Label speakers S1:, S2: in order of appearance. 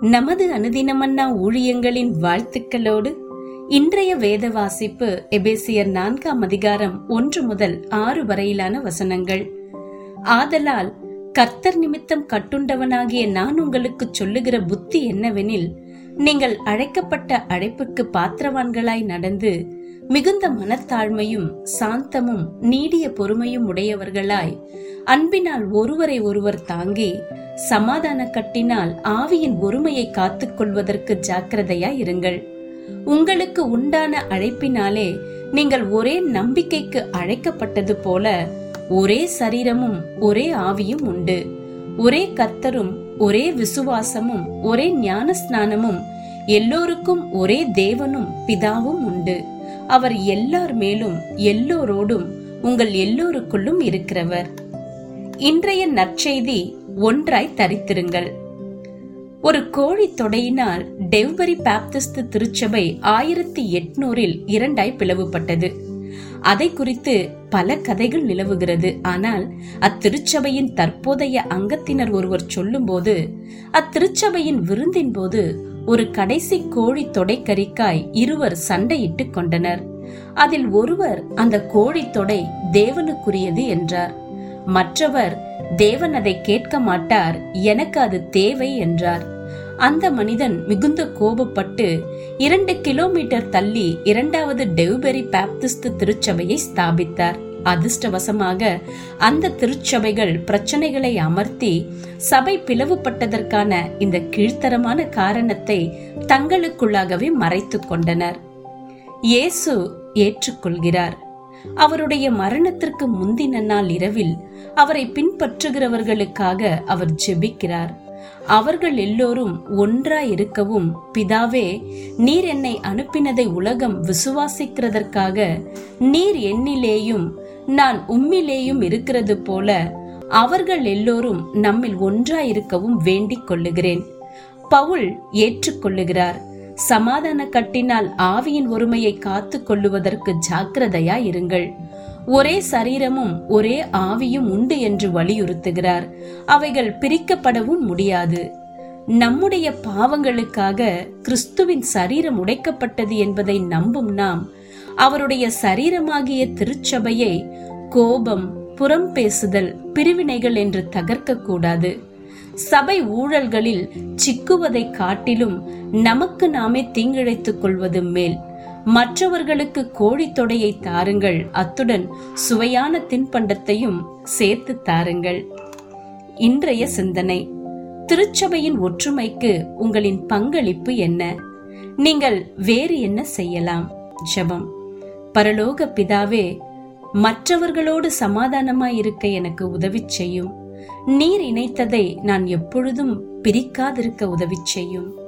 S1: நமது அனுதினமன்னா ஊழியங்களின் வாழ்த்துக்களோடு இன்றைய வேத வாசிப்பு எபேசியர் நான்காம் அதிகாரம் ஒன்று முதல் ஆறு வரையிலான வசனங்கள். ஆதலால் கர்த்தர் நிமித்தம் கட்டுண்டவனாகிய நான் உங்களுக்கு சொல்லுகிற புத்தி என்னவெனில் நீங்கள் அழைக்கப்பட்ட அழைப்புக்கு பாத்திரவான்களாய் நடந்து மிகுந்த மனத்தாழ்மையும் சாந்தமும் நீடிய பொறுமையும் உடையவர்களாய் அன்பினால் ஒருவரை ஒருவர் தாங்கி சமாதான கட்டினால் ஆவியின் ஒருமையை காத்துக் கொள்வதற்கு ஜாக்கிரதையாய் இருங்கள். உங்களுக்கு உண்டான அழைப்பினாலே நீங்கள் ஒரே நம்பிக்கைக்கு அழைக்கப்பட்டது போல ஒரே சரீரமும் ஒரே ஆவியும் உண்டு. ஒரே கர்த்தரும் ஒரே விசுவாசமும் ஒரே ஞான ஸ்நானமும் எல்லோருக்கும் ஒரே தேவனும் பிதாவும் உண்டு. அவர் எல்லார் மேலும் எல்லோரோடும் உங்கள் எல்லோருக்குள்ளும் இருக்கிறவர். இன்றைய நற்செய்தி ஒன்றாய் தரித்திருங்கள். ஒரு கோழி தொடையினால் டெவ்பரி பாப்திஸ்து திருச்சபை ஆயிரத்தி எட்நூறில் இரண்டாய் பிளவுபட்டது. அதை குறித்து பல கதைகள் நிலவுகிறது. ஆனால் அத்திருச்சபையின் தற்போதைய அங்கத்தினர் ஒருவர் சொல்லும்போது அத்திருச்சபையின் விருந்தின் போது ஒரு கடைசி கோழி தொடைக்கறிக்காய் இருவர் சண்டையிட்டுக் கொண்டனர். அதில் ஒருவர் அந்த கோழி தொடை தேவனுக்குரியது என்றார். மற்றவர் தேவன் அதை கேட்க மாட்டார் எனக்கு அது தேவை என்றார். அந்த மனிதன் மிகுந்த கோபப்பட்டு இரண்டு கிலோமீட்டர் தள்ளி இரண்டாவது டெவ்பெரி பாப்திஸ்து திருச்சபையை ஸ்தாபித்தார். அதிர்ஷ்டவசமாக அந்த திருச்சபைகள் பிரச்சனைகளை அமர்த்தி சபை பிளவுபட்டதற்கான இந்த கீழ்த்தரமான காரணத்தை தங்களுக்குள்ளாகவே மறைத்து கொண்டனர். இயேசு ஏற்றுக்கொள்கிறார். அவருடைய மரணத்திற்கு முந்தின நாள் இரவில் அவரை பின்பற்றுகிறவர்களுக்காக அவர் ஜெபிக்கிறார். அவர்கள் எல்லோரும் ஒன்றாய் இருக்கவும் பிதாவே நீர் என்னை அனுப்பினதை உலகம் விசுவாசிக்கிறதற்காக நீர் என்னிலேயும் நான் உம்மிலேயும் இருக்கிறது போல அவர்கள் எல்லோரும் நம்மில் ஒன்றாயிருக்கவும் வேண்டிக் கொள்ளுகிறேன். பவுல் ஏற்றுக்கொள்ளுகிறார் சமாதான கட்டினால் ஆவியின் ஒருமையை காத்து கொள்ளுவதற்கு ஜாக்கிரதையா இருங்கள். ஒரே சரீரமும் ஒரே ஆவியும் உண்டு என்று வலியுறுத்துகிறார். அவைகள் பிரிக்கப்படவும் முடியாது. நம்முடைய பாவங்களுக்காக கிறிஸ்துவின் சரீரம் உடைக்கப்பட்டது என்பதை நம்பும் நாம் அவருடைய சரீரமாகிய திருச்சபையை கோபம் புறம் பேசுதல் பிரிவினைகள் என்று தகர்க்க கூடாது சபை ஊழல்களில் சிக்குவதை காட்டிலும் நமக்கு நாமே தீங்கிழைத்துக் கொள்வது மேல். மற்றவர்களுக்கு கோழி தொடையை தாருங்கள் அத்துடன் சுவையான தின்பண்டத்தையும் சேர்த்து தாருங்கள். இன்றைய சிந்தனை திருச்சபையின் ஒற்றுமைக்கு உங்களின் பங்களிப்பு என்ன? நீங்கள் வேறு என்ன செய்யலாம்? ஜபம். பரலோக பிதாவே மற்றவர்களோடு சமாதானமாயிருக்க எனக்கு உதவி செய்யும். நீர் இணைத்ததை நான் எப்பொழுதும் பிரிக்காதிருக்க உதவி செய்யும்.